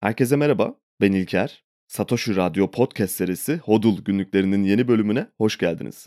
Herkese merhaba, ben İlker. Satoshi Radyo Podcast serisi Hodul günlüklerinin yeni bölümüne hoş geldiniz.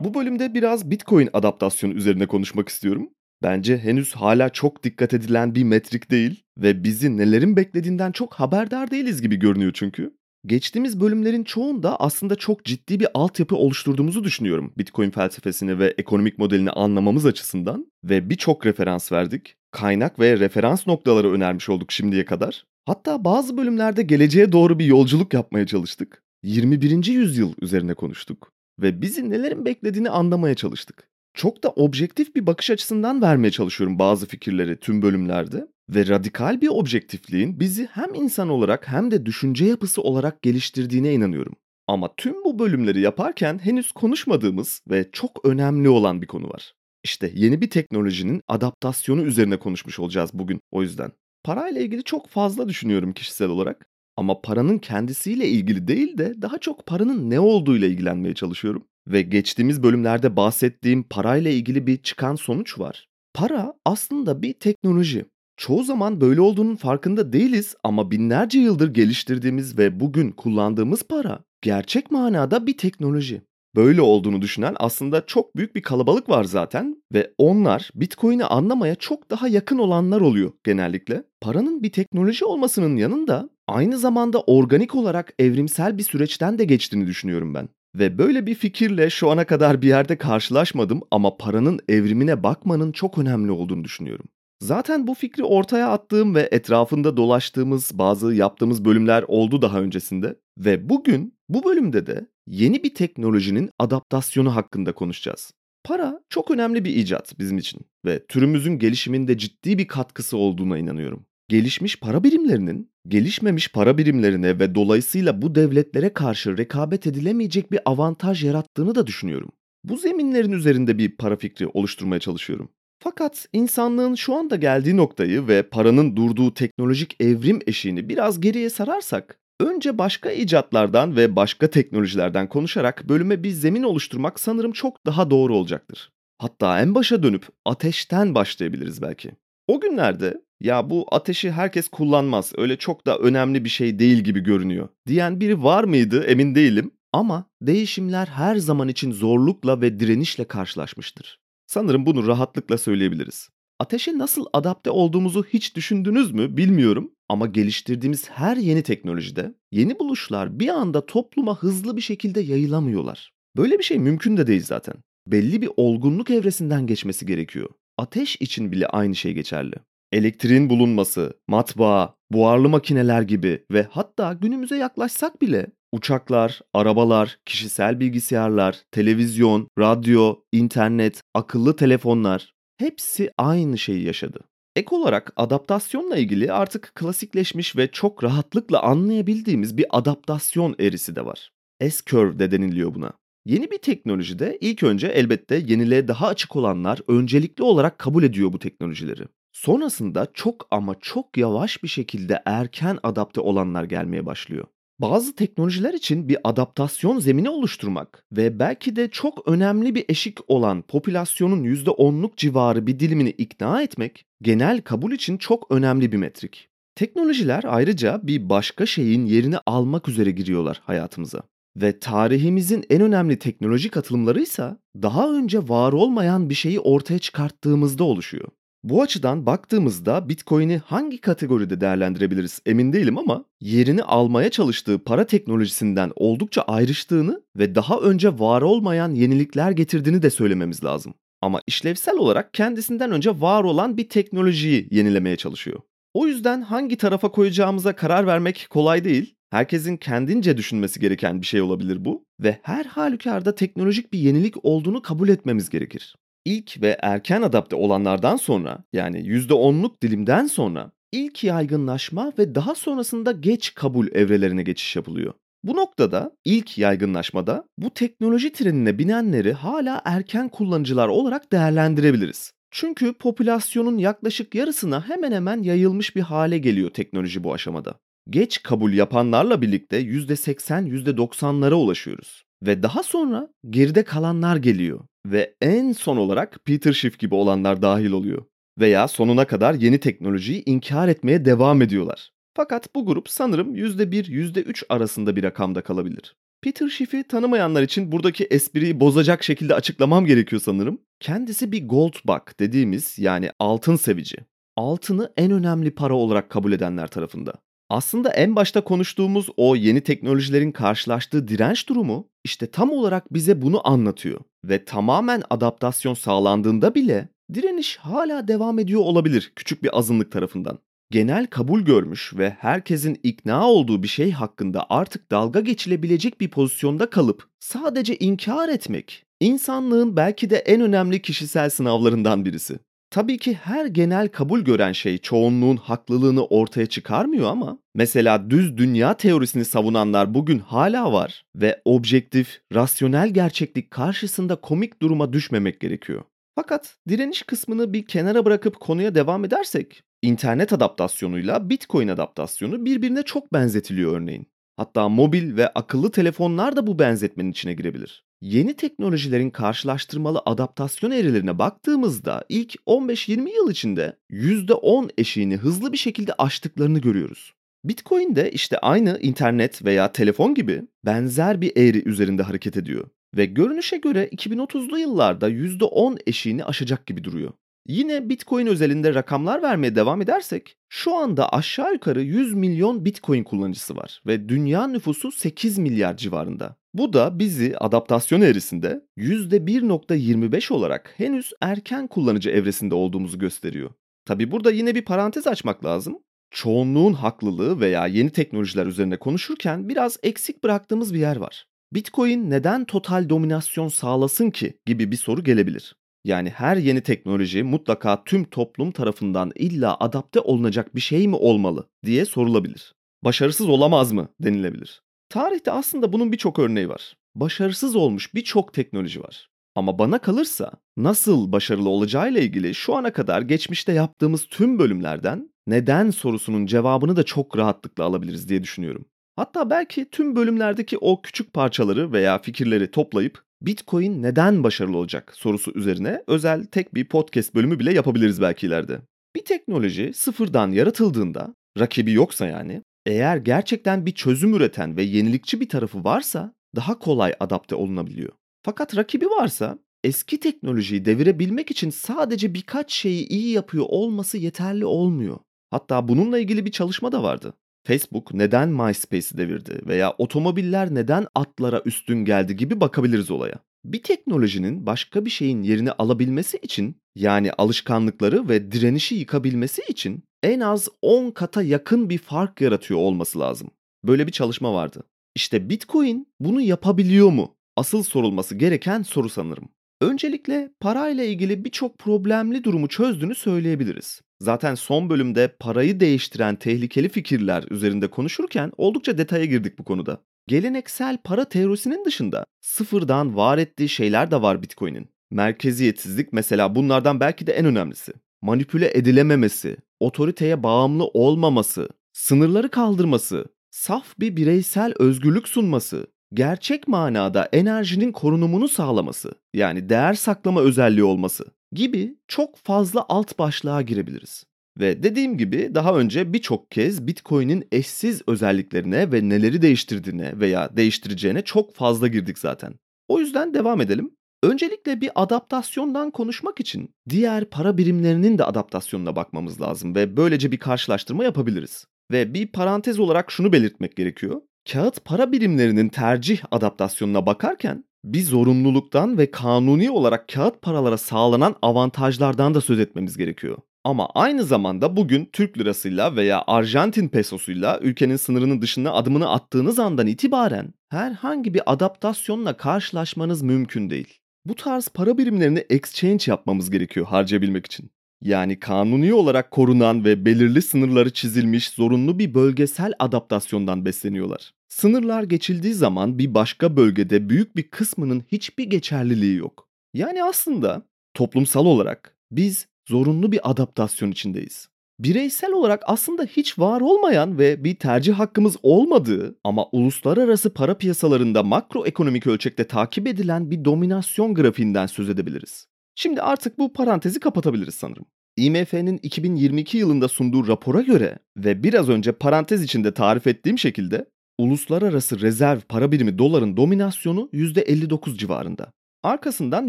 Bu bölümde biraz Bitcoin adaptasyonu üzerine konuşmak istiyorum. Bence henüz hala çok dikkat edilen bir metrik değil ve bizi nelerin beklediğinden çok haberdar değiliz gibi görünüyor çünkü. Geçtiğimiz bölümlerin çoğunda aslında çok ciddi bir altyapı oluşturduğumuzu düşünüyorum Bitcoin felsefesini ve ekonomik modelini anlamamız açısından ve birçok referans verdik. Kaynak ve referans noktaları önermiş olduk şimdiye kadar. Hatta bazı bölümlerde geleceğe doğru bir yolculuk yapmaya çalıştık. 21. yüzyıl üzerine konuştuk ve bizi nelerin beklediğini anlamaya çalıştık. Çok da objektif bir bakış açısından vermeye çalışıyorum bazı fikirleri tüm bölümlerde ve radikal bir objektifliğin bizi hem insan olarak hem de düşünce yapısı olarak geliştirdiğine inanıyorum. Ama tüm bu bölümleri yaparken henüz konuşmadığımız ve çok önemli olan bir konu var. İşte yeni bir teknolojinin adaptasyonu üzerine konuşmuş olacağız bugün o yüzden. Parayla ilgili çok fazla düşünüyorum kişisel olarak. Ama paranın kendisiyle ilgili değil de daha çok paranın ne olduğuyla ilgilenmeye çalışıyorum. Ve geçtiğimiz bölümlerde bahsettiğim parayla ilgili bir çıkan sonuç var. Para aslında bir teknoloji. Çoğu zaman böyle olduğunun farkında değiliz ama binlerce yıldır geliştirdiğimiz ve bugün kullandığımız para gerçek manada bir teknoloji. Böyle olduğunu düşünen aslında çok büyük bir kalabalık var zaten ve onlar Bitcoin'i anlamaya çok daha yakın olanlar oluyor genellikle. Paranın bir teknoloji olmasının yanında aynı zamanda organik olarak evrimsel bir süreçten de geçtiğini düşünüyorum ben. Ve böyle bir fikirle şu ana kadar bir yerde karşılaşmadım ama paranın evrimine bakmanın çok önemli olduğunu düşünüyorum. Zaten bu fikri ortaya attığım ve etrafında dolaştığımız bazı yaptığımız bölümler oldu daha öncesinde ve bugün bu bölümde de yeni bir teknolojinin adaptasyonu hakkında konuşacağız. Para çok önemli bir icat bizim için ve türümüzün gelişiminde ciddi bir katkısı olduğuna inanıyorum. Gelişmiş para birimlerinin gelişmemiş para birimlerine ve dolayısıyla bu devletlere karşı rekabet edilemeyecek bir avantaj yarattığını da düşünüyorum. Bu zeminlerin üzerinde bir para fikri oluşturmaya çalışıyorum. Fakat insanlığın şu anda geldiği noktayı ve paranın durduğu teknolojik evrim eşiğini biraz geriye sararsak, önce başka icatlardan ve başka teknolojilerden konuşarak bölüme bir zemin oluşturmak sanırım çok daha doğru olacaktır. Hatta en başa dönüp ateşten başlayabiliriz belki. O günlerde ya bu ateşi herkes kullanmaz öyle çok da önemli bir şey değil gibi görünüyor diyen biri var mıydı emin değilim ama değişimler her zaman için zorlukla ve direnişle karşılaşmıştır. Sanırım bunu rahatlıkla söyleyebiliriz. Ateşe nasıl adapte olduğumuzu hiç düşündünüz mü bilmiyorum ama geliştirdiğimiz her yeni teknolojide yeni buluşlar bir anda topluma hızlı bir şekilde yayılamıyorlar. Böyle bir şey mümkün de değil zaten. Belli bir olgunluk evresinden geçmesi gerekiyor. Ateş için bile aynı şey geçerli. Elektriğin bulunması, matbaa, buharlı makineler gibi ve hatta günümüze yaklaşsak bile Uçaklar, arabalar, kişisel bilgisayarlar, televizyon, radyo, internet, akıllı telefonlar hepsi aynı şeyi yaşadı. Ek olarak adaptasyonla ilgili artık klasikleşmiş ve çok rahatlıkla anlayabildiğimiz bir adaptasyon erisi de var. S-curve de deniliyor buna. Yeni bir teknolojide ilk önce elbette yeniliğe daha açık olanlar öncelikli olarak kabul ediyor bu teknolojileri. Sonrasında çok ama çok yavaş bir şekilde erken adapte olanlar gelmeye başlıyor. Bazı teknolojiler için bir adaptasyon zemini oluşturmak ve belki de çok önemli bir eşik olan popülasyonun %10'luk civarı bir dilimini ikna etmek genel kabul için çok önemli bir metrik. Teknolojiler ayrıca bir başka şeyin yerini almak üzere giriyorlar hayatımıza. Ve tarihimizin en önemli teknolojik atılımları ise daha önce var olmayan bir şeyi ortaya çıkarttığımızda oluşuyor. Bu açıdan baktığımızda Bitcoin'i hangi kategoride değerlendirebiliriz emin değilim ama yerini almaya çalıştığı para teknolojisinden oldukça ayrıştığını ve daha önce var olmayan yenilikler getirdiğini de söylememiz lazım. Ama işlevsel olarak kendisinden önce var olan bir teknolojiyi yenilemeye çalışıyor. O yüzden hangi tarafa koyacağımıza karar vermek kolay değil. Herkesin kendince düşünmesi gereken bir şey olabilir bu ve her halükarda teknolojik bir yenilik olduğunu kabul etmemiz gerekir. İlk ve erken adapte olanlardan sonra yani %10'luk dilimden sonra ilk yaygınlaşma ve daha sonrasında geç kabul evrelerine geçiş yapılıyor. Bu noktada ilk yaygınlaşmada bu teknoloji trenine binenleri hala erken kullanıcılar olarak değerlendirebiliriz. Çünkü popülasyonun yaklaşık yarısına hemen hemen yayılmış bir hale geliyor teknoloji bu aşamada. Geç kabul yapanlarla birlikte %80, %90'lara ulaşıyoruz. Ve daha sonra geride kalanlar geliyor ve en son olarak Peter Schiff gibi olanlar dahil oluyor. Veya sonuna kadar yeni teknolojiyi inkar etmeye devam ediyorlar. Fakat bu grup sanırım %1, %3 arasında bir rakamda kalabilir. Peter Schiff'i tanımayanlar için buradaki espriyi bozacak şekilde açıklamam gerekiyor sanırım. Kendisi bir gold bug dediğimiz yani altın sevici. Altını en önemli para olarak kabul edenler tarafında. Aslında en başta konuştuğumuz o yeni teknolojilerin karşılaştığı direnç durumu işte tam olarak bize bunu anlatıyor. Ve tamamen adaptasyon sağlandığında bile direniş hala devam ediyor olabilir küçük bir azınlık tarafından. Genel kabul görmüş ve herkesin ikna olduğu bir şey hakkında artık dalga geçilebilecek bir pozisyonda kalıp sadece inkar etmek insanlığın belki de en önemli kişisel sınavlarından birisi. Tabii ki her genel kabul gören şey çoğunluğun haklılığını ortaya çıkarmıyor ama mesela düz dünya teorisini savunanlar bugün hala var ve objektif, rasyonel gerçeklik karşısında komik duruma düşmemek gerekiyor. Fakat direniş kısmını bir kenara bırakıp konuya devam edersek, internet adaptasyonuyla Bitcoin adaptasyonu birbirine çok benzetiliyor örneğin. Hatta mobil ve akıllı telefonlar da bu benzetmenin içine girebilir. Yeni teknolojilerin karşılaştırmalı adaptasyon eğrilerine baktığımızda ilk 15-20 yıl içinde %10 eşiğini hızlı bir şekilde aştıklarını görüyoruz. Bitcoin de işte aynı internet veya telefon gibi benzer bir eğri üzerinde hareket ediyor ve görünüşe göre 2030'lu yıllarda %10 eşiğini aşacak gibi duruyor. Yine Bitcoin özelinde rakamlar vermeye devam edersek şu anda aşağı yukarı 100 milyon Bitcoin kullanıcısı var ve dünya nüfusu 8 milyar civarında. Bu da bizi adaptasyon eğrisinde %1.25 olarak henüz erken kullanıcı evresinde olduğumuzu gösteriyor. Tabi burada yine bir parantez açmak lazım. Çoğunluğun haklılığı veya yeni teknolojiler üzerine konuşurken biraz eksik bıraktığımız bir yer var. Bitcoin neden total dominasyon sağlasın ki gibi bir soru gelebilir. Yani her yeni teknoloji mutlaka tüm toplum tarafından illa adapte olunacak bir şey mi olmalı diye sorulabilir. Başarısız olamaz mı denilebilir. Tarihte aslında bunun birçok örneği var. Başarısız olmuş birçok teknoloji var. Ama bana kalırsa nasıl başarılı olacağıyla ilgili şu ana kadar geçmişte yaptığımız tüm bölümlerden neden sorusunun cevabını da çok rahatlıkla alabiliriz diye düşünüyorum. Hatta belki tüm bölümlerdeki o küçük parçaları veya fikirleri toplayıp Bitcoin neden başarılı olacak sorusu üzerine özel tek bir podcast bölümü bile yapabiliriz belki ileride. Bir teknoloji sıfırdan yaratıldığında, rakibi yoksa yani, eğer gerçekten bir çözüm üreten ve yenilikçi bir tarafı varsa daha kolay adapte olunabiliyor. Fakat rakibi varsa eski teknolojiyi devirebilmek için sadece birkaç şeyi iyi yapıyor olması yeterli olmuyor. Hatta bununla ilgili bir çalışma da vardı. Facebook neden MySpace'i devirdi veya otomobiller neden atlara üstün geldi gibi bakabiliriz olaya. Bir teknolojinin başka bir şeyin yerini alabilmesi için yani alışkanlıkları ve direnişi yıkabilmesi için en az 10 kata yakın bir fark yaratıyor olması lazım. Böyle bir çalışma vardı. İşte Bitcoin bunu yapabiliyor mu? Asıl sorulması gereken soru sanırım. Öncelikle parayla ilgili birçok problemli durumu çözdüğünü söyleyebiliriz. Zaten son bölümde parayı değiştiren tehlikeli fikirler üzerinde konuşurken oldukça detaya girdik bu konuda. Geleneksel para teorisinin dışında sıfırdan var ettiği şeyler de var Bitcoin'in. Merkeziyetsizlik mesela bunlardan belki de en önemlisi. Manipüle edilememesi, otoriteye bağımlı olmaması, sınırları kaldırması, saf bir bireysel özgürlük sunması, gerçek manada enerjinin korunumunu sağlaması, yani değer saklama özelliği olması gibi çok fazla alt başlığa girebiliriz. Ve dediğim gibi daha önce birçok kez Bitcoin'in eşsiz özelliklerine ve neleri değiştirdiğine veya değiştireceğine çok fazla girdik zaten. O yüzden devam edelim. Öncelikle bir adaptasyondan konuşmak için diğer para birimlerinin de adaptasyonuna bakmamız lazım ve böylece bir karşılaştırma yapabiliriz. Ve bir parantez olarak şunu belirtmek gerekiyor. Kağıt para birimlerinin tercih adaptasyonuna bakarken bir zorunluluktan ve kanuni olarak kağıt paralara sağlanan avantajlardan da söz etmemiz gerekiyor. Ama aynı zamanda bugün Türk lirasıyla veya Arjantin pesosuyla ülkenin sınırının dışına adımını attığınız andan itibaren herhangi bir adaptasyonla karşılaşmanız mümkün değil. Bu tarz para birimlerini exchange yapmamız gerekiyor harcayabilmek için. Yani kanuni olarak korunan ve belirli sınırları çizilmiş zorunlu bir bölgesel adaptasyondan besleniyorlar. Sınırlar geçildiği zaman bir başka bölgede büyük bir kısmının hiçbir geçerliliği yok. Yani aslında toplumsal olarak biz zorunlu bir adaptasyon içindeyiz. bireysel olarak aslında hiç var olmayan ve bir tercih hakkımız olmadığı ama uluslararası para piyasalarında makroekonomik ölçekte takip edilen bir dominasyon grafiğinden söz edebiliriz. Şimdi artık bu parantezi kapatabiliriz sanırım. IMF'nin 2022 yılında sunduğu rapora göre ve biraz önce parantez içinde tarif ettiğim şekilde uluslararası rezerv para birimi doların dominasyonu %59 civarında. Arkasından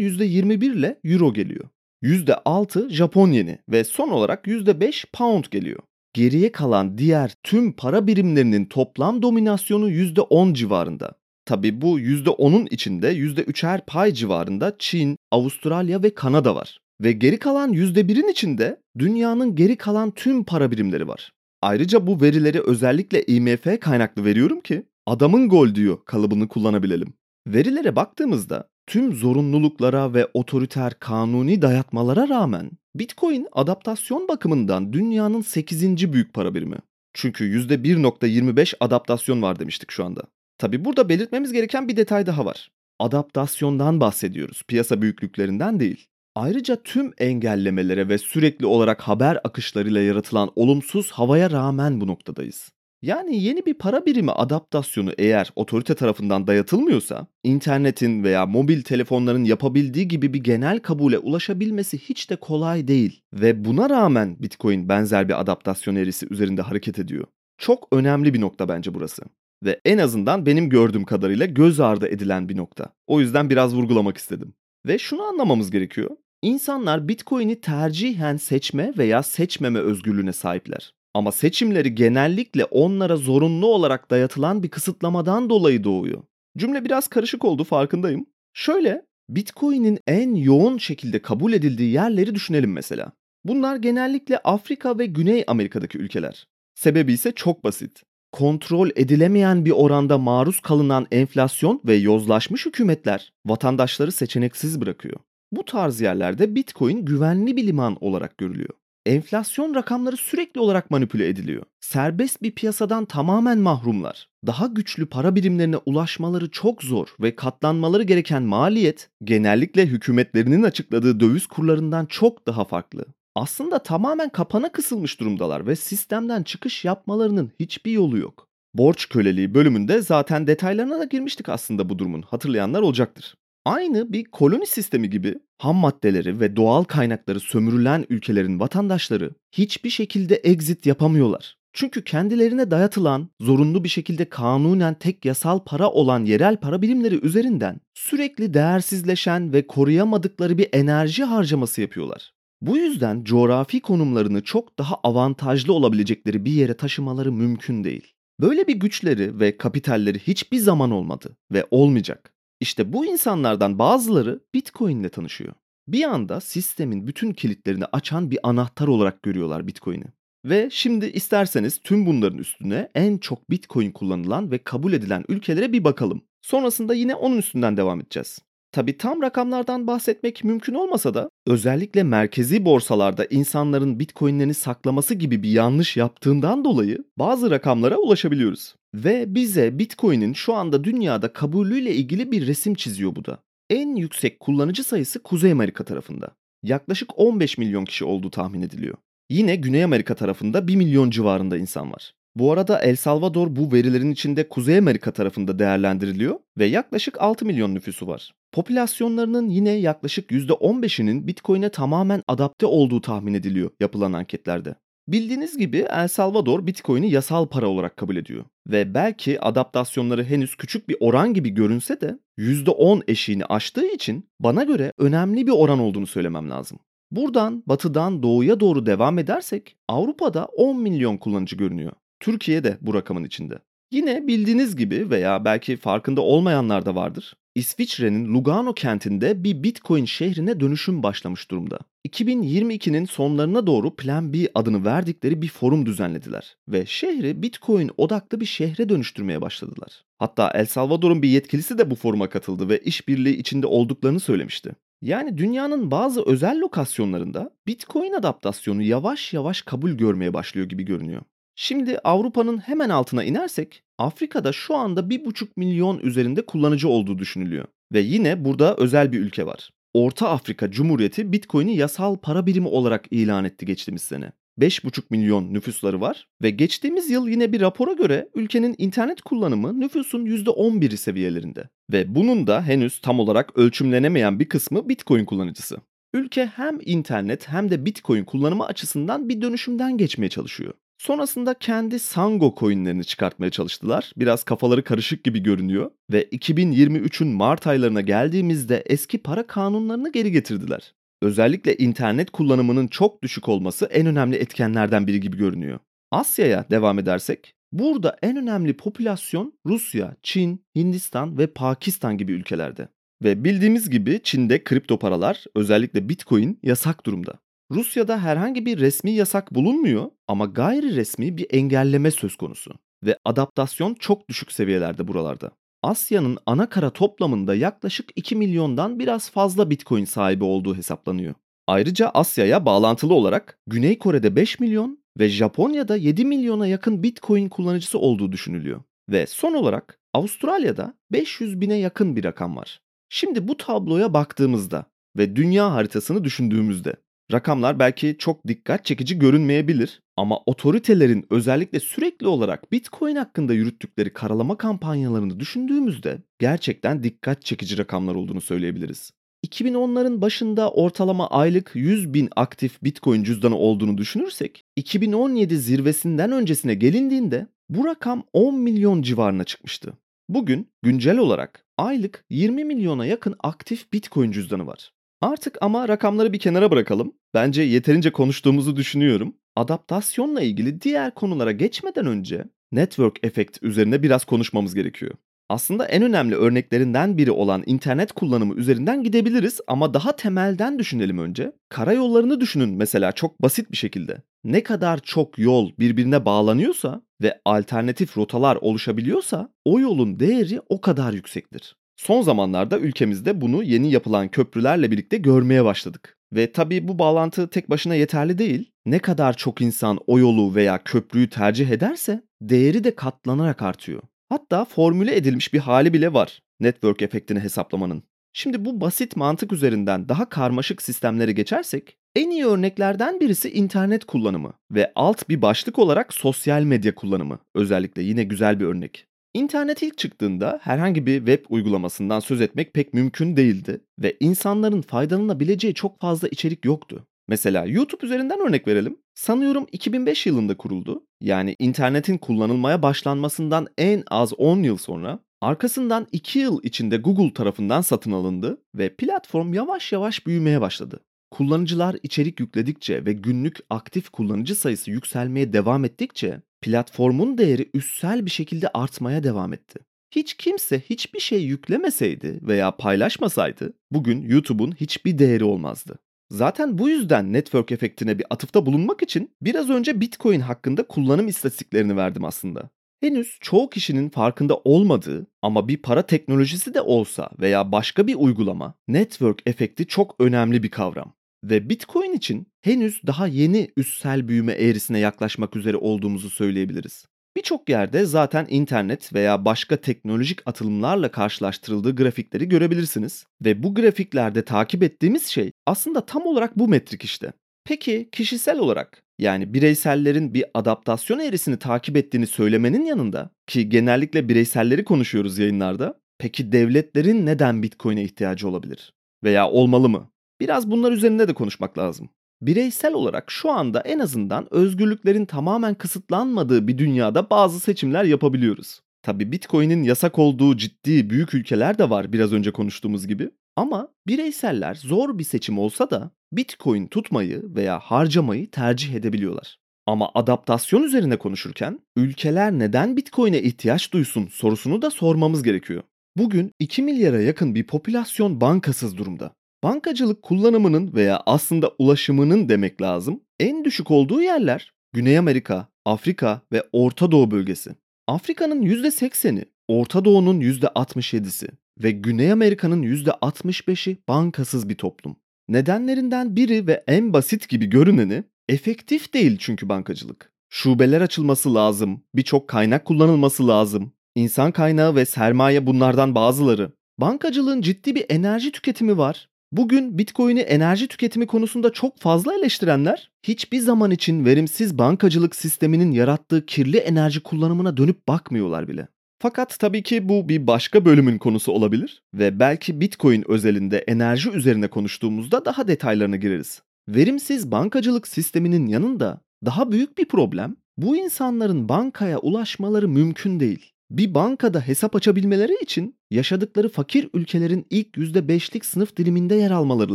%21 ile euro geliyor. %6 Japon yeni ve son olarak %5 pound geliyor. Geriye kalan diğer tüm para birimlerinin toplam dominasyonu %10 civarında. Tabi bu %10'un içinde %3'er pay civarında Çin, Avustralya ve Kanada var. Ve geri kalan %1'in içinde dünyanın geri kalan tüm para birimleri var. Ayrıca bu verileri özellikle IMF kaynaklı veriyorum ki adamın gol diyor kalıbını kullanabilelim. Verilere baktığımızda tüm zorunluluklara ve otoriter kanuni dayatmalara rağmen Bitcoin adaptasyon bakımından dünyanın 8. büyük para birimi. Çünkü %1.25 adaptasyon var demiştik şu anda. Tabi burada belirtmemiz gereken bir detay daha var. Adaptasyondan bahsediyoruz, piyasa büyüklüklerinden değil. Ayrıca tüm engellemelere ve sürekli olarak haber akışlarıyla yaratılan olumsuz havaya rağmen bu noktadayız. Yani yeni bir para birimi adaptasyonu eğer otorite tarafından dayatılmıyorsa, internetin veya mobil telefonların yapabildiği gibi bir genel kabule ulaşabilmesi hiç de kolay değil. Ve buna rağmen Bitcoin benzer bir adaptasyon eğrisi üzerinde hareket ediyor. Çok önemli bir nokta bence burası. Ve en azından benim gördüğüm kadarıyla göz ardı edilen bir nokta. O yüzden biraz vurgulamak istedim. Ve şunu anlamamız gerekiyor. İnsanlar Bitcoin'i tercihen seçme veya seçmeme özgürlüğüne sahipler. Ama seçimleri genellikle onlara zorunlu olarak dayatılan bir kısıtlamadan dolayı doğuyor. Cümle biraz karışık oldu farkındayım. Şöyle, Bitcoin'in en yoğun şekilde kabul edildiği yerleri düşünelim mesela. Bunlar genellikle Afrika ve Güney Amerika'daki ülkeler. Sebebi ise çok basit. Kontrol edilemeyen bir oranda maruz kalınan enflasyon ve yozlaşmış hükümetler vatandaşları seçeneksiz bırakıyor. Bu tarz yerlerde Bitcoin güvenli bir liman olarak görülüyor. Enflasyon rakamları sürekli olarak manipüle ediliyor. Serbest bir piyasadan tamamen mahrumlar. Daha güçlü para birimlerine ulaşmaları çok zor ve katlanmaları gereken maliyet genellikle hükümetlerinin açıkladığı döviz kurlarından çok daha farklı. Aslında tamamen kapana kısılmış durumdalar ve sistemden çıkış yapmalarının hiçbir yolu yok. Borç köleliği bölümünde zaten detaylarına da girmiştik aslında bu durumun. Hatırlayanlar olacaktır. Aynı bir koloni sistemi gibi ham maddeleri ve doğal kaynakları sömürülen ülkelerin vatandaşları hiçbir şekilde exit yapamıyorlar. Çünkü kendilerine dayatılan, zorunlu bir şekilde kanunen tek yasal para olan yerel para birimleri üzerinden sürekli değersizleşen ve koruyamadıkları bir enerji harcaması yapıyorlar. Bu yüzden coğrafi konumlarını çok daha avantajlı olabilecekleri bir yere taşımaları mümkün değil. Böyle bir güçleri ve kapitalleri hiçbir zaman olmadı ve olmayacak. İşte bu insanlardan bazıları Bitcoin ile tanışıyor. Bir anda sistemin bütün kilitlerini açan bir anahtar olarak görüyorlar Bitcoin'i. Ve şimdi isterseniz tüm bunların üstüne en çok Bitcoin kullanılan ve kabul edilen ülkelere bir bakalım. Sonrasında yine onun üstünden devam edeceğiz. Tabi tam rakamlardan bahsetmek mümkün olmasa da özellikle merkezi borsalarda insanların bitcoinlerini saklaması gibi bir yanlış yaptığından dolayı bazı rakamlara ulaşabiliyoruz. Ve bize bitcoin'in şu anda dünyada kabulüyle ilgili bir resim çiziyor bu da. En yüksek kullanıcı sayısı Kuzey Amerika tarafında. Yaklaşık 15 milyon kişi olduğu tahmin ediliyor. Yine Güney Amerika tarafında 1 milyon civarında insan var. Bu arada El Salvador bu verilerin içinde Kuzey Amerika tarafında değerlendiriliyor ve yaklaşık 6 milyon nüfusu var. Popülasyonlarının yine yaklaşık %15'inin Bitcoin'e tamamen adapte olduğu tahmin ediliyor yapılan anketlerde. Bildiğiniz gibi El Salvador Bitcoin'i yasal para olarak kabul ediyor. Ve belki adaptasyonları henüz küçük bir oran gibi görünse de %10 eşiğini aştığı için bana göre önemli bir oran olduğunu söylemem lazım. Buradan batıdan doğuya doğru devam edersek Avrupa'da 10 milyon kullanıcı görünüyor. Türkiye de bu rakamın içinde. Yine bildiğiniz gibi veya belki farkında olmayanlar da vardır. İsviçre'nin Lugano kentinde bir Bitcoin şehrine dönüşüm başlamış durumda. 2022'nin sonlarına doğru Plan B adını verdikleri bir forum düzenlediler ve şehri Bitcoin odaklı bir şehre dönüştürmeye başladılar. Hatta El Salvador'un bir yetkilisi de bu foruma katıldı ve işbirliği içinde olduklarını söylemişti. Yani dünyanın bazı özel lokasyonlarında Bitcoin adaptasyonu yavaş yavaş kabul görmeye başlıyor gibi görünüyor. Şimdi Avrupa'nın hemen altına inersek Afrika'da şu anda 1,5 milyon üzerinde kullanıcı olduğu düşünülüyor. Ve yine burada özel bir ülke var. Orta Afrika Cumhuriyeti Bitcoin'i yasal para birimi olarak ilan etti geçtiğimiz sene. 5,5 milyon nüfusları var ve geçtiğimiz yıl yine bir rapora göre ülkenin internet kullanımı nüfusun %11'i seviyelerinde. Ve bunun da henüz tam olarak ölçümlenemeyen bir kısmı Bitcoin kullanıcısı. Ülke hem internet hem de Bitcoin kullanımı açısından bir dönüşümden geçmeye çalışıyor. Sonrasında kendi Sango coinlerini çıkartmaya çalıştılar. Biraz kafaları karışık gibi görünüyor ve 2023'ün Mart aylarına geldiğimizde eski para kanunlarını geri getirdiler. Özellikle internet kullanımının çok düşük olması en önemli etkenlerden biri gibi görünüyor. Asya'ya devam edersek, burada en önemli popülasyon Rusya, Çin, Hindistan ve Pakistan gibi ülkelerde. Ve bildiğimiz gibi Çin'de kripto paralar, özellikle Bitcoin yasak durumda. Rusya'da herhangi bir resmi yasak bulunmuyor ama gayri resmi bir engelleme söz konusu ve adaptasyon çok düşük seviyelerde buralarda. Asya'nın ana kara toplamında yaklaşık 2 milyondan biraz fazla Bitcoin sahibi olduğu hesaplanıyor. Ayrıca Asya'ya bağlantılı olarak Güney Kore'de 5 milyon ve Japonya'da 7 milyona yakın Bitcoin kullanıcısı olduğu düşünülüyor. Ve son olarak Avustralya'da 500 bine yakın bir rakam var. Şimdi bu tabloya baktığımızda ve dünya haritasını düşündüğümüzde Rakamlar belki çok dikkat çekici görünmeyebilir ama otoritelerin özellikle sürekli olarak Bitcoin hakkında yürüttükleri karalama kampanyalarını düşündüğümüzde gerçekten dikkat çekici rakamlar olduğunu söyleyebiliriz. 2010'ların başında ortalama aylık 100 bin aktif Bitcoin cüzdanı olduğunu düşünürsek, 2017 zirvesinden öncesine gelindiğinde bu rakam 10 milyon civarına çıkmıştı. Bugün güncel olarak aylık 20 milyona yakın aktif Bitcoin cüzdanı var. Artık ama rakamları bir kenara bırakalım. Bence yeterince konuştuğumuzu düşünüyorum. Adaptasyonla ilgili diğer konulara geçmeden önce network effect üzerine biraz konuşmamız gerekiyor. Aslında en önemli örneklerinden biri olan internet kullanımı üzerinden gidebiliriz ama daha temelden düşünelim önce. Karayollarını düşünün mesela çok basit bir şekilde. Ne kadar çok yol birbirine bağlanıyorsa ve alternatif rotalar oluşabiliyorsa o yolun değeri o kadar yüksektir. Son zamanlarda ülkemizde bunu yeni yapılan köprülerle birlikte görmeye başladık. Ve tabii bu bağlantı tek başına yeterli değil. Ne kadar çok insan o yolu veya köprüyü tercih ederse değeri de katlanarak artıyor. Hatta formüle edilmiş bir hali bile var network efektini hesaplamanın. Şimdi bu basit mantık üzerinden daha karmaşık sistemlere geçersek en iyi örneklerden birisi internet kullanımı ve alt bir başlık olarak sosyal medya kullanımı. Özellikle yine güzel bir örnek. İnternet ilk çıktığında herhangi bir web uygulamasından söz etmek pek mümkün değildi ve insanların faydalanabileceği çok fazla içerik yoktu. Mesela YouTube üzerinden örnek verelim. Sanıyorum 2005 yılında kuruldu. Yani internetin kullanılmaya başlanmasından en az 10 yıl sonra arkasından 2 yıl içinde Google tarafından satın alındı ve platform yavaş yavaş büyümeye başladı. Kullanıcılar içerik yükledikçe ve günlük aktif kullanıcı sayısı yükselmeye devam ettikçe platformun değeri üssel bir şekilde artmaya devam etti. Hiç kimse hiçbir şey yüklemeseydi veya paylaşmasaydı bugün YouTube'un hiçbir değeri olmazdı. Zaten bu yüzden network efektine bir atıfta bulunmak için biraz önce Bitcoin hakkında kullanım istatistiklerini verdim aslında. Henüz çoğu kişinin farkında olmadığı ama bir para teknolojisi de olsa veya başka bir uygulama network efekti çok önemli bir kavram. Ve Bitcoin için henüz daha yeni üssel büyüme eğrisine yaklaşmak üzere olduğumuzu söyleyebiliriz. Birçok yerde zaten internet veya başka teknolojik atılımlarla karşılaştırıldığı grafikleri görebilirsiniz ve bu grafiklerde takip ettiğimiz şey aslında tam olarak bu metrik işte. Peki kişisel olarak yani bireysellerin bir adaptasyon eğrisini takip ettiğini söylemenin yanında ki genellikle bireyselleri konuşuyoruz yayınlarda. Peki devletlerin neden Bitcoin'e ihtiyacı olabilir? Veya olmalı mı? Biraz bunlar üzerinde de konuşmak lazım. Bireysel olarak şu anda en azından özgürlüklerin tamamen kısıtlanmadığı bir dünyada bazı seçimler yapabiliyoruz. Tabi Bitcoin'in yasak olduğu ciddi büyük ülkeler de var biraz önce konuştuğumuz gibi. Ama bireyseller zor bir seçim olsa da Bitcoin tutmayı veya harcamayı tercih edebiliyorlar. Ama adaptasyon üzerine konuşurken ülkeler neden Bitcoin'e ihtiyaç duysun sorusunu da sormamız gerekiyor. Bugün 2 milyara yakın bir popülasyon bankasız durumda. Bankacılık kullanımının veya aslında ulaşımının demek lazım en düşük olduğu yerler Güney Amerika, Afrika ve Orta Doğu bölgesi. Afrika'nın %80'i, Orta Doğu'nun %67'si ve Güney Amerika'nın %65'i bankasız bir toplum. Nedenlerinden biri ve en basit gibi görüneni efektif değil çünkü bankacılık. Şubeler açılması lazım, birçok kaynak kullanılması lazım. İnsan kaynağı ve sermaye bunlardan bazıları. Bankacılığın ciddi bir enerji tüketimi var Bugün Bitcoin'i enerji tüketimi konusunda çok fazla eleştirenler, hiçbir zaman için verimsiz bankacılık sisteminin yarattığı kirli enerji kullanımına dönüp bakmıyorlar bile. Fakat tabii ki bu bir başka bölümün konusu olabilir ve belki Bitcoin özelinde enerji üzerine konuştuğumuzda daha detaylarına gireriz. Verimsiz bankacılık sisteminin yanında daha büyük bir problem, bu insanların bankaya ulaşmaları mümkün değil. Bir bankada hesap açabilmeleri için yaşadıkları fakir ülkelerin ilk %5'lik sınıf diliminde yer almaları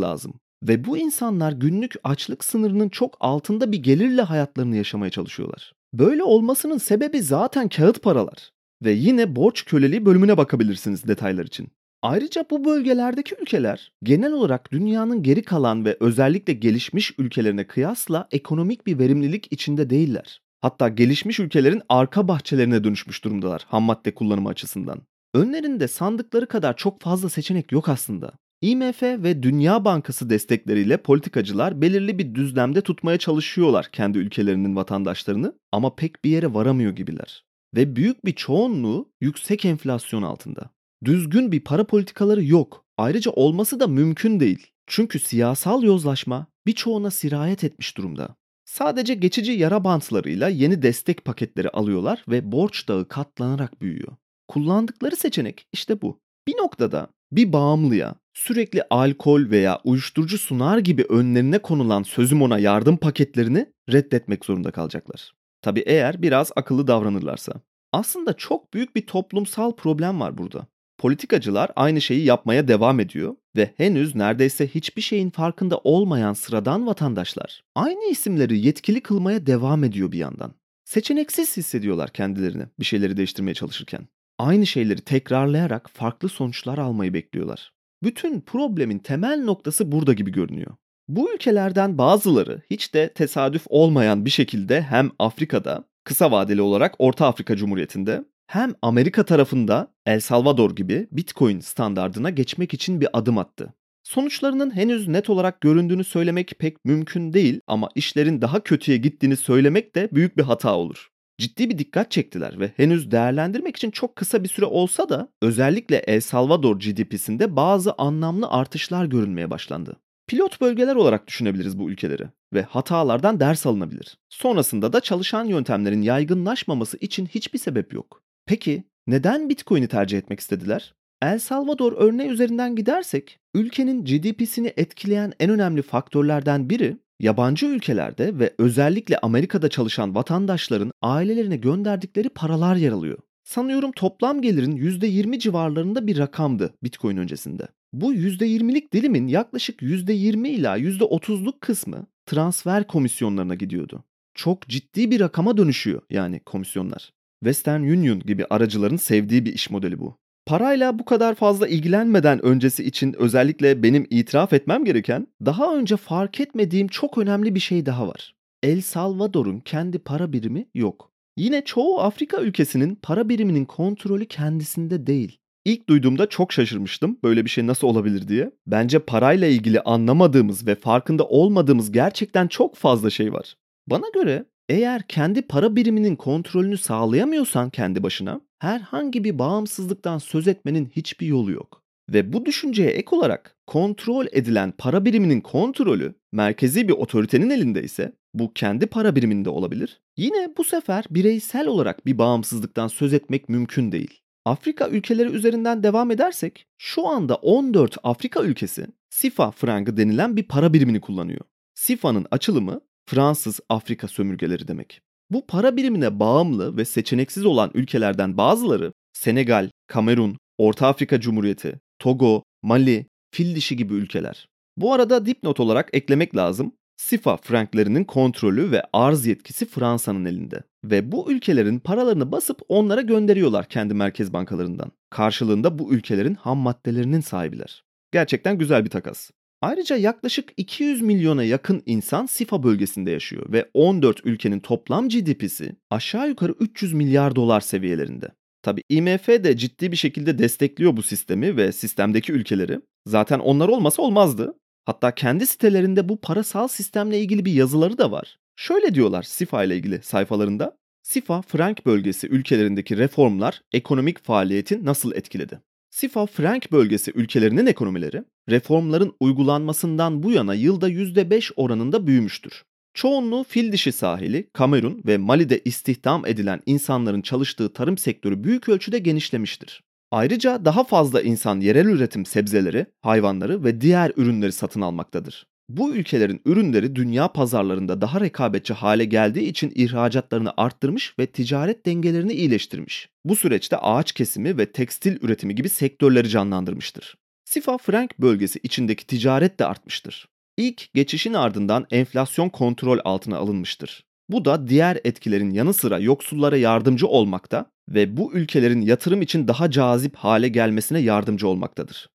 lazım. Ve bu insanlar günlük açlık sınırının çok altında bir gelirle hayatlarını yaşamaya çalışıyorlar. Böyle olmasının sebebi zaten kağıt paralar. Ve yine borç köleliği bölümüne bakabilirsiniz detaylar için. Ayrıca bu bölgelerdeki ülkeler genel olarak dünyanın geri kalan ve özellikle gelişmiş ülkelerine kıyasla ekonomik bir verimlilik içinde değiller. Hatta gelişmiş ülkelerin arka bahçelerine dönüşmüş durumdalar ham madde kullanımı açısından. Önlerinde sandıkları kadar çok fazla seçenek yok aslında. IMF ve Dünya Bankası destekleriyle politikacılar belirli bir düzlemde tutmaya çalışıyorlar kendi ülkelerinin vatandaşlarını ama pek bir yere varamıyor gibiler. Ve büyük bir çoğunluğu yüksek enflasyon altında. Düzgün bir para politikaları yok. Ayrıca olması da mümkün değil. Çünkü siyasal yozlaşma birçoğuna sirayet etmiş durumda. Sadece geçici yara bantlarıyla yeni destek paketleri alıyorlar ve borç dağı katlanarak büyüyor. Kullandıkları seçenek işte bu. Bir noktada bir bağımlıya sürekli alkol veya uyuşturucu sunar gibi önlerine konulan sözüm ona yardım paketlerini reddetmek zorunda kalacaklar. Tabi eğer biraz akıllı davranırlarsa. Aslında çok büyük bir toplumsal problem var burada. Politikacılar aynı şeyi yapmaya devam ediyor ve henüz neredeyse hiçbir şeyin farkında olmayan sıradan vatandaşlar aynı isimleri yetkili kılmaya devam ediyor bir yandan. Seçeneksiz hissediyorlar kendilerini bir şeyleri değiştirmeye çalışırken. Aynı şeyleri tekrarlayarak farklı sonuçlar almayı bekliyorlar. Bütün problemin temel noktası burada gibi görünüyor. Bu ülkelerden bazıları hiç de tesadüf olmayan bir şekilde hem Afrika'da, kısa vadeli olarak Orta Afrika Cumhuriyeti'nde hem Amerika tarafında El Salvador gibi Bitcoin standardına geçmek için bir adım attı. Sonuçlarının henüz net olarak göründüğünü söylemek pek mümkün değil ama işlerin daha kötüye gittiğini söylemek de büyük bir hata olur. Ciddi bir dikkat çektiler ve henüz değerlendirmek için çok kısa bir süre olsa da özellikle El Salvador GDP'sinde bazı anlamlı artışlar görülmeye başlandı. Pilot bölgeler olarak düşünebiliriz bu ülkeleri ve hatalardan ders alınabilir. Sonrasında da çalışan yöntemlerin yaygınlaşmaması için hiçbir sebep yok. Peki neden Bitcoin'i tercih etmek istediler? El Salvador örneği üzerinden gidersek, ülkenin GDP'sini etkileyen en önemli faktörlerden biri yabancı ülkelerde ve özellikle Amerika'da çalışan vatandaşların ailelerine gönderdikleri paralar yer alıyor. Sanıyorum toplam gelirin %20 civarlarında bir rakamdı Bitcoin öncesinde. Bu %20'lik dilimin yaklaşık %20 ila %30'luk kısmı transfer komisyonlarına gidiyordu. Çok ciddi bir rakama dönüşüyor yani komisyonlar. Western Union gibi aracıların sevdiği bir iş modeli bu. Parayla bu kadar fazla ilgilenmeden öncesi için özellikle benim itiraf etmem gereken daha önce fark etmediğim çok önemli bir şey daha var. El Salvador'un kendi para birimi yok. Yine çoğu Afrika ülkesinin para biriminin kontrolü kendisinde değil. İlk duyduğumda çok şaşırmıştım böyle bir şey nasıl olabilir diye. Bence parayla ilgili anlamadığımız ve farkında olmadığımız gerçekten çok fazla şey var. Bana göre eğer kendi para biriminin kontrolünü sağlayamıyorsan kendi başına herhangi bir bağımsızlıktan söz etmenin hiçbir yolu yok. Ve bu düşünceye ek olarak kontrol edilen para biriminin kontrolü merkezi bir otoritenin elinde ise bu kendi para biriminde olabilir. Yine bu sefer bireysel olarak bir bağımsızlıktan söz etmek mümkün değil. Afrika ülkeleri üzerinden devam edersek şu anda 14 Afrika ülkesi SIFA frangı denilen bir para birimini kullanıyor. SIFA'nın açılımı Fransız Afrika sömürgeleri demek. Bu para birimine bağımlı ve seçeneksiz olan ülkelerden bazıları Senegal, Kamerun, Orta Afrika Cumhuriyeti, Togo, Mali, Fil dişi gibi ülkeler. Bu arada dipnot olarak eklemek lazım. Sifa franklerinin kontrolü ve arz yetkisi Fransa'nın elinde. Ve bu ülkelerin paralarını basıp onlara gönderiyorlar kendi merkez bankalarından. Karşılığında bu ülkelerin ham maddelerinin sahibiler. Gerçekten güzel bir takas. Ayrıca yaklaşık 200 milyona yakın insan Sifa bölgesinde yaşıyor ve 14 ülkenin toplam GDP'si aşağı yukarı 300 milyar dolar seviyelerinde. Tabi IMF de ciddi bir şekilde destekliyor bu sistemi ve sistemdeki ülkeleri. Zaten onlar olmasa olmazdı. Hatta kendi sitelerinde bu parasal sistemle ilgili bir yazıları da var. Şöyle diyorlar SIFA ile ilgili sayfalarında. SIFA, Frank bölgesi ülkelerindeki reformlar ekonomik faaliyeti nasıl etkiledi? SIFA, Frank bölgesi ülkelerinin ekonomileri reformların uygulanmasından bu yana yılda %5 oranında büyümüştür. Çoğunluğu fil dişi sahili, Kamerun ve Mali'de istihdam edilen insanların çalıştığı tarım sektörü büyük ölçüde genişlemiştir. Ayrıca daha fazla insan yerel üretim sebzeleri, hayvanları ve diğer ürünleri satın almaktadır. Bu ülkelerin ürünleri dünya pazarlarında daha rekabetçi hale geldiği için ihracatlarını arttırmış ve ticaret dengelerini iyileştirmiş. Bu süreçte ağaç kesimi ve tekstil üretimi gibi sektörleri canlandırmıştır. Sifa Frank bölgesi içindeki ticaret de artmıştır. İlk geçişin ardından enflasyon kontrol altına alınmıştır. Bu da diğer etkilerin yanı sıra yoksullara yardımcı olmakta ve bu ülkelerin yatırım için daha cazip hale gelmesine yardımcı olmaktadır.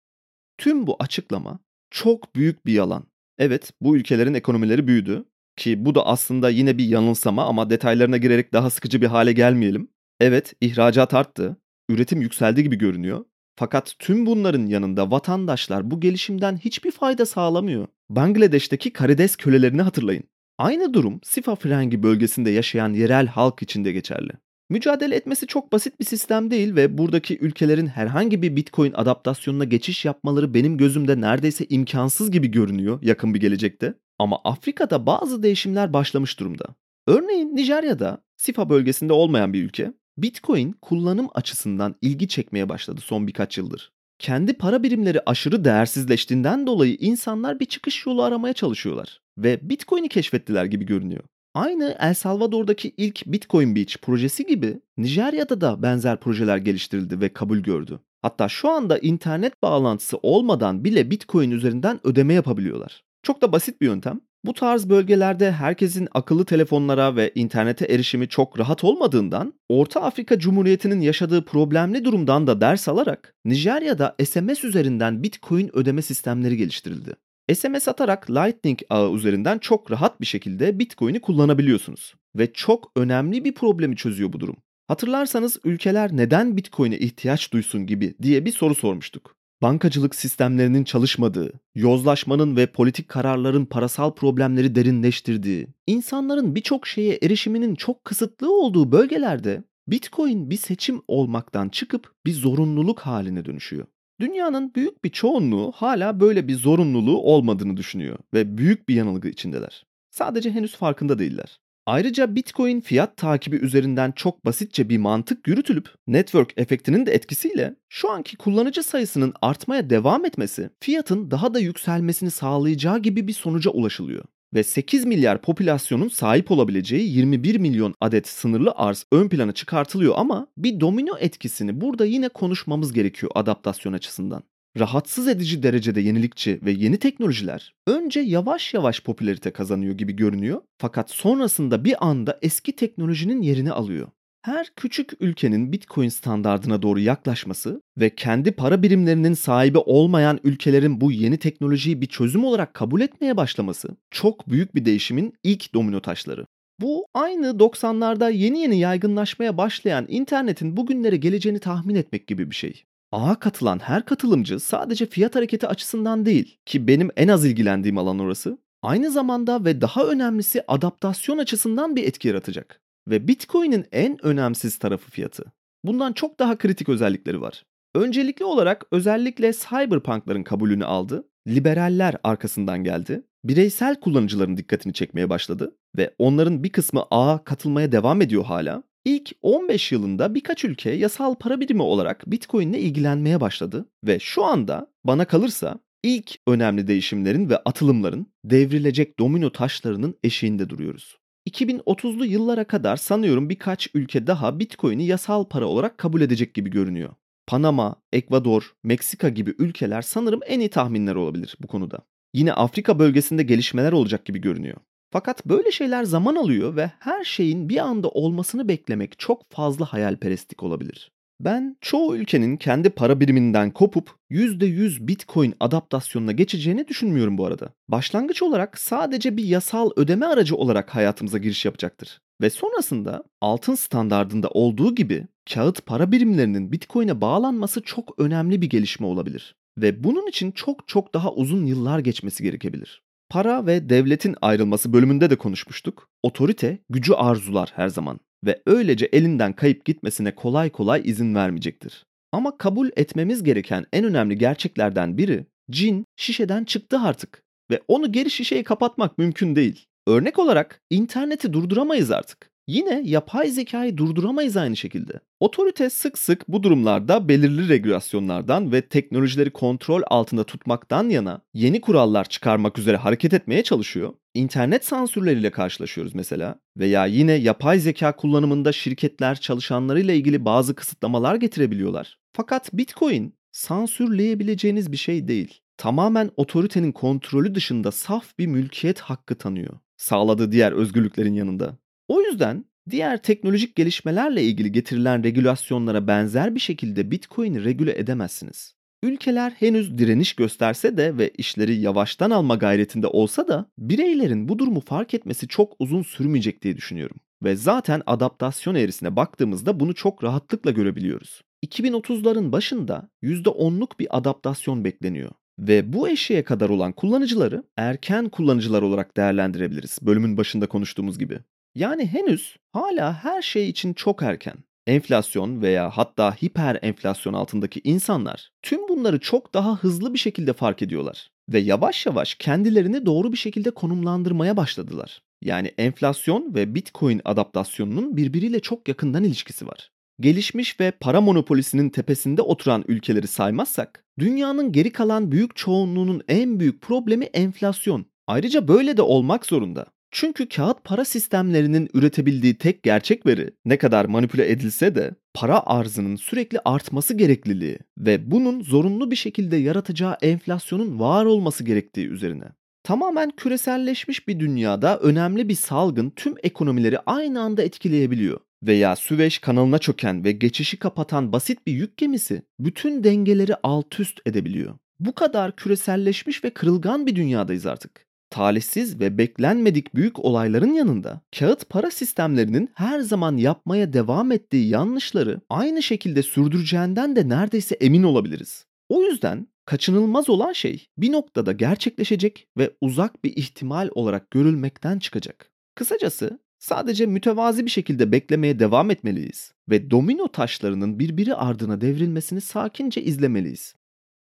Tüm bu açıklama çok büyük bir yalan. Evet, bu ülkelerin ekonomileri büyüdü ki bu da aslında yine bir yanılsama ama detaylarına girerek daha sıkıcı bir hale gelmeyelim. Evet, ihracat arttı, üretim yükseldi gibi görünüyor. Fakat tüm bunların yanında vatandaşlar bu gelişimden hiçbir fayda sağlamıyor. Bangladeş'teki karides kölelerini hatırlayın. Aynı durum Sifa Frengi bölgesinde yaşayan yerel halk için de geçerli. Mücadele etmesi çok basit bir sistem değil ve buradaki ülkelerin herhangi bir Bitcoin adaptasyonuna geçiş yapmaları benim gözümde neredeyse imkansız gibi görünüyor yakın bir gelecekte. Ama Afrika'da bazı değişimler başlamış durumda. Örneğin Nijerya'da, Sifa bölgesinde olmayan bir ülke, Bitcoin kullanım açısından ilgi çekmeye başladı son birkaç yıldır. Kendi para birimleri aşırı değersizleştiğinden dolayı insanlar bir çıkış yolu aramaya çalışıyorlar ve Bitcoin'i keşfettiler gibi görünüyor. Aynı El Salvador'daki ilk Bitcoin Beach projesi gibi Nijerya'da da benzer projeler geliştirildi ve kabul gördü. Hatta şu anda internet bağlantısı olmadan bile Bitcoin üzerinden ödeme yapabiliyorlar. Çok da basit bir yöntem. Bu tarz bölgelerde herkesin akıllı telefonlara ve internete erişimi çok rahat olmadığından Orta Afrika Cumhuriyeti'nin yaşadığı problemli durumdan da ders alarak Nijerya'da SMS üzerinden Bitcoin ödeme sistemleri geliştirildi. SMS atarak Lightning ağı üzerinden çok rahat bir şekilde Bitcoin'i kullanabiliyorsunuz. Ve çok önemli bir problemi çözüyor bu durum. Hatırlarsanız ülkeler neden Bitcoin'e ihtiyaç duysun gibi diye bir soru sormuştuk. Bankacılık sistemlerinin çalışmadığı, yozlaşmanın ve politik kararların parasal problemleri derinleştirdiği, insanların birçok şeye erişiminin çok kısıtlı olduğu bölgelerde Bitcoin bir seçim olmaktan çıkıp bir zorunluluk haline dönüşüyor. Dünyanın büyük bir çoğunluğu hala böyle bir zorunluluğu olmadığını düşünüyor ve büyük bir yanılgı içindeler. Sadece henüz farkında değiller. Ayrıca Bitcoin fiyat takibi üzerinden çok basitçe bir mantık yürütülüp network efektinin de etkisiyle şu anki kullanıcı sayısının artmaya devam etmesi fiyatın daha da yükselmesini sağlayacağı gibi bir sonuca ulaşılıyor ve 8 milyar popülasyonun sahip olabileceği 21 milyon adet sınırlı arz ön plana çıkartılıyor ama bir domino etkisini burada yine konuşmamız gerekiyor adaptasyon açısından. Rahatsız edici derecede yenilikçi ve yeni teknolojiler önce yavaş yavaş popülarite kazanıyor gibi görünüyor fakat sonrasında bir anda eski teknolojinin yerini alıyor her küçük ülkenin Bitcoin standardına doğru yaklaşması ve kendi para birimlerinin sahibi olmayan ülkelerin bu yeni teknolojiyi bir çözüm olarak kabul etmeye başlaması çok büyük bir değişimin ilk domino taşları. Bu aynı 90'larda yeni yeni yaygınlaşmaya başlayan internetin bugünlere geleceğini tahmin etmek gibi bir şey. Ağa katılan her katılımcı sadece fiyat hareketi açısından değil ki benim en az ilgilendiğim alan orası, aynı zamanda ve daha önemlisi adaptasyon açısından bir etki yaratacak. Ve Bitcoin'in en önemsiz tarafı fiyatı. Bundan çok daha kritik özellikleri var. Öncelikli olarak özellikle cyberpunkların kabulünü aldı, liberaller arkasından geldi, bireysel kullanıcıların dikkatini çekmeye başladı ve onların bir kısmı ağa katılmaya devam ediyor hala. İlk 15 yılında birkaç ülke yasal para birimi olarak Bitcoin ile ilgilenmeye başladı ve şu anda bana kalırsa ilk önemli değişimlerin ve atılımların devrilecek domino taşlarının eşiğinde duruyoruz. 2030'lu yıllara kadar sanıyorum birkaç ülke daha Bitcoin'i yasal para olarak kabul edecek gibi görünüyor. Panama, Ekvador, Meksika gibi ülkeler sanırım en iyi tahminler olabilir bu konuda. Yine Afrika bölgesinde gelişmeler olacak gibi görünüyor. Fakat böyle şeyler zaman alıyor ve her şeyin bir anda olmasını beklemek çok fazla hayalperestlik olabilir. Ben çoğu ülkenin kendi para biriminden kopup %100 Bitcoin adaptasyonuna geçeceğini düşünmüyorum bu arada. Başlangıç olarak sadece bir yasal ödeme aracı olarak hayatımıza giriş yapacaktır. Ve sonrasında altın standardında olduğu gibi kağıt para birimlerinin Bitcoin'e bağlanması çok önemli bir gelişme olabilir. Ve bunun için çok çok daha uzun yıllar geçmesi gerekebilir. Para ve devletin ayrılması bölümünde de konuşmuştuk. Otorite gücü arzular her zaman ve öylece elinden kayıp gitmesine kolay kolay izin vermeyecektir. Ama kabul etmemiz gereken en önemli gerçeklerden biri Cin şişeden çıktı artık ve onu geri şişeye kapatmak mümkün değil. Örnek olarak interneti durduramayız artık. Yine yapay zekayı durduramayız aynı şekilde. Otorite sık sık bu durumlarda belirli regülasyonlardan ve teknolojileri kontrol altında tutmaktan yana yeni kurallar çıkarmak üzere hareket etmeye çalışıyor. İnternet sansürleriyle karşılaşıyoruz mesela veya yine yapay zeka kullanımında şirketler çalışanlarıyla ilgili bazı kısıtlamalar getirebiliyorlar. Fakat Bitcoin sansürleyebileceğiniz bir şey değil. Tamamen otoritenin kontrolü dışında saf bir mülkiyet hakkı tanıyor. Sağladığı diğer özgürlüklerin yanında. O yüzden diğer teknolojik gelişmelerle ilgili getirilen regülasyonlara benzer bir şekilde Bitcoin'i regüle edemezsiniz. Ülkeler henüz direniş gösterse de ve işleri yavaştan alma gayretinde olsa da bireylerin bu durumu fark etmesi çok uzun sürmeyecek diye düşünüyorum. Ve zaten adaptasyon eğrisine baktığımızda bunu çok rahatlıkla görebiliyoruz. 2030'ların başında %10'luk bir adaptasyon bekleniyor. Ve bu eşeğe kadar olan kullanıcıları erken kullanıcılar olarak değerlendirebiliriz. Bölümün başında konuştuğumuz gibi. Yani henüz hala her şey için çok erken. Enflasyon veya hatta hiper enflasyon altındaki insanlar tüm bunları çok daha hızlı bir şekilde fark ediyorlar ve yavaş yavaş kendilerini doğru bir şekilde konumlandırmaya başladılar. Yani enflasyon ve Bitcoin adaptasyonunun birbiriyle çok yakından ilişkisi var. Gelişmiş ve para monopolisinin tepesinde oturan ülkeleri saymazsak, dünyanın geri kalan büyük çoğunluğunun en büyük problemi enflasyon. Ayrıca böyle de olmak zorunda. Çünkü kağıt para sistemlerinin üretebildiği tek gerçek veri ne kadar manipüle edilse de para arzının sürekli artması gerekliliği ve bunun zorunlu bir şekilde yaratacağı enflasyonun var olması gerektiği üzerine. Tamamen küreselleşmiş bir dünyada önemli bir salgın tüm ekonomileri aynı anda etkileyebiliyor. Veya Süveyş kanalına çöken ve geçişi kapatan basit bir yük gemisi bütün dengeleri alt üst edebiliyor. Bu kadar küreselleşmiş ve kırılgan bir dünyadayız artık talihsiz ve beklenmedik büyük olayların yanında kağıt para sistemlerinin her zaman yapmaya devam ettiği yanlışları aynı şekilde sürdüreceğinden de neredeyse emin olabiliriz. O yüzden kaçınılmaz olan şey bir noktada gerçekleşecek ve uzak bir ihtimal olarak görülmekten çıkacak. Kısacası sadece mütevazi bir şekilde beklemeye devam etmeliyiz ve domino taşlarının birbiri ardına devrilmesini sakince izlemeliyiz.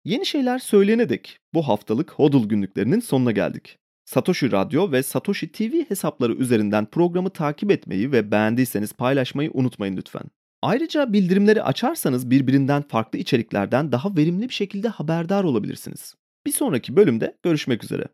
Yeni şeyler söyleyene dek bu haftalık HODL günlüklerinin sonuna geldik. Satoshi Radyo ve Satoshi TV hesapları üzerinden programı takip etmeyi ve beğendiyseniz paylaşmayı unutmayın lütfen. Ayrıca bildirimleri açarsanız birbirinden farklı içeriklerden daha verimli bir şekilde haberdar olabilirsiniz. Bir sonraki bölümde görüşmek üzere.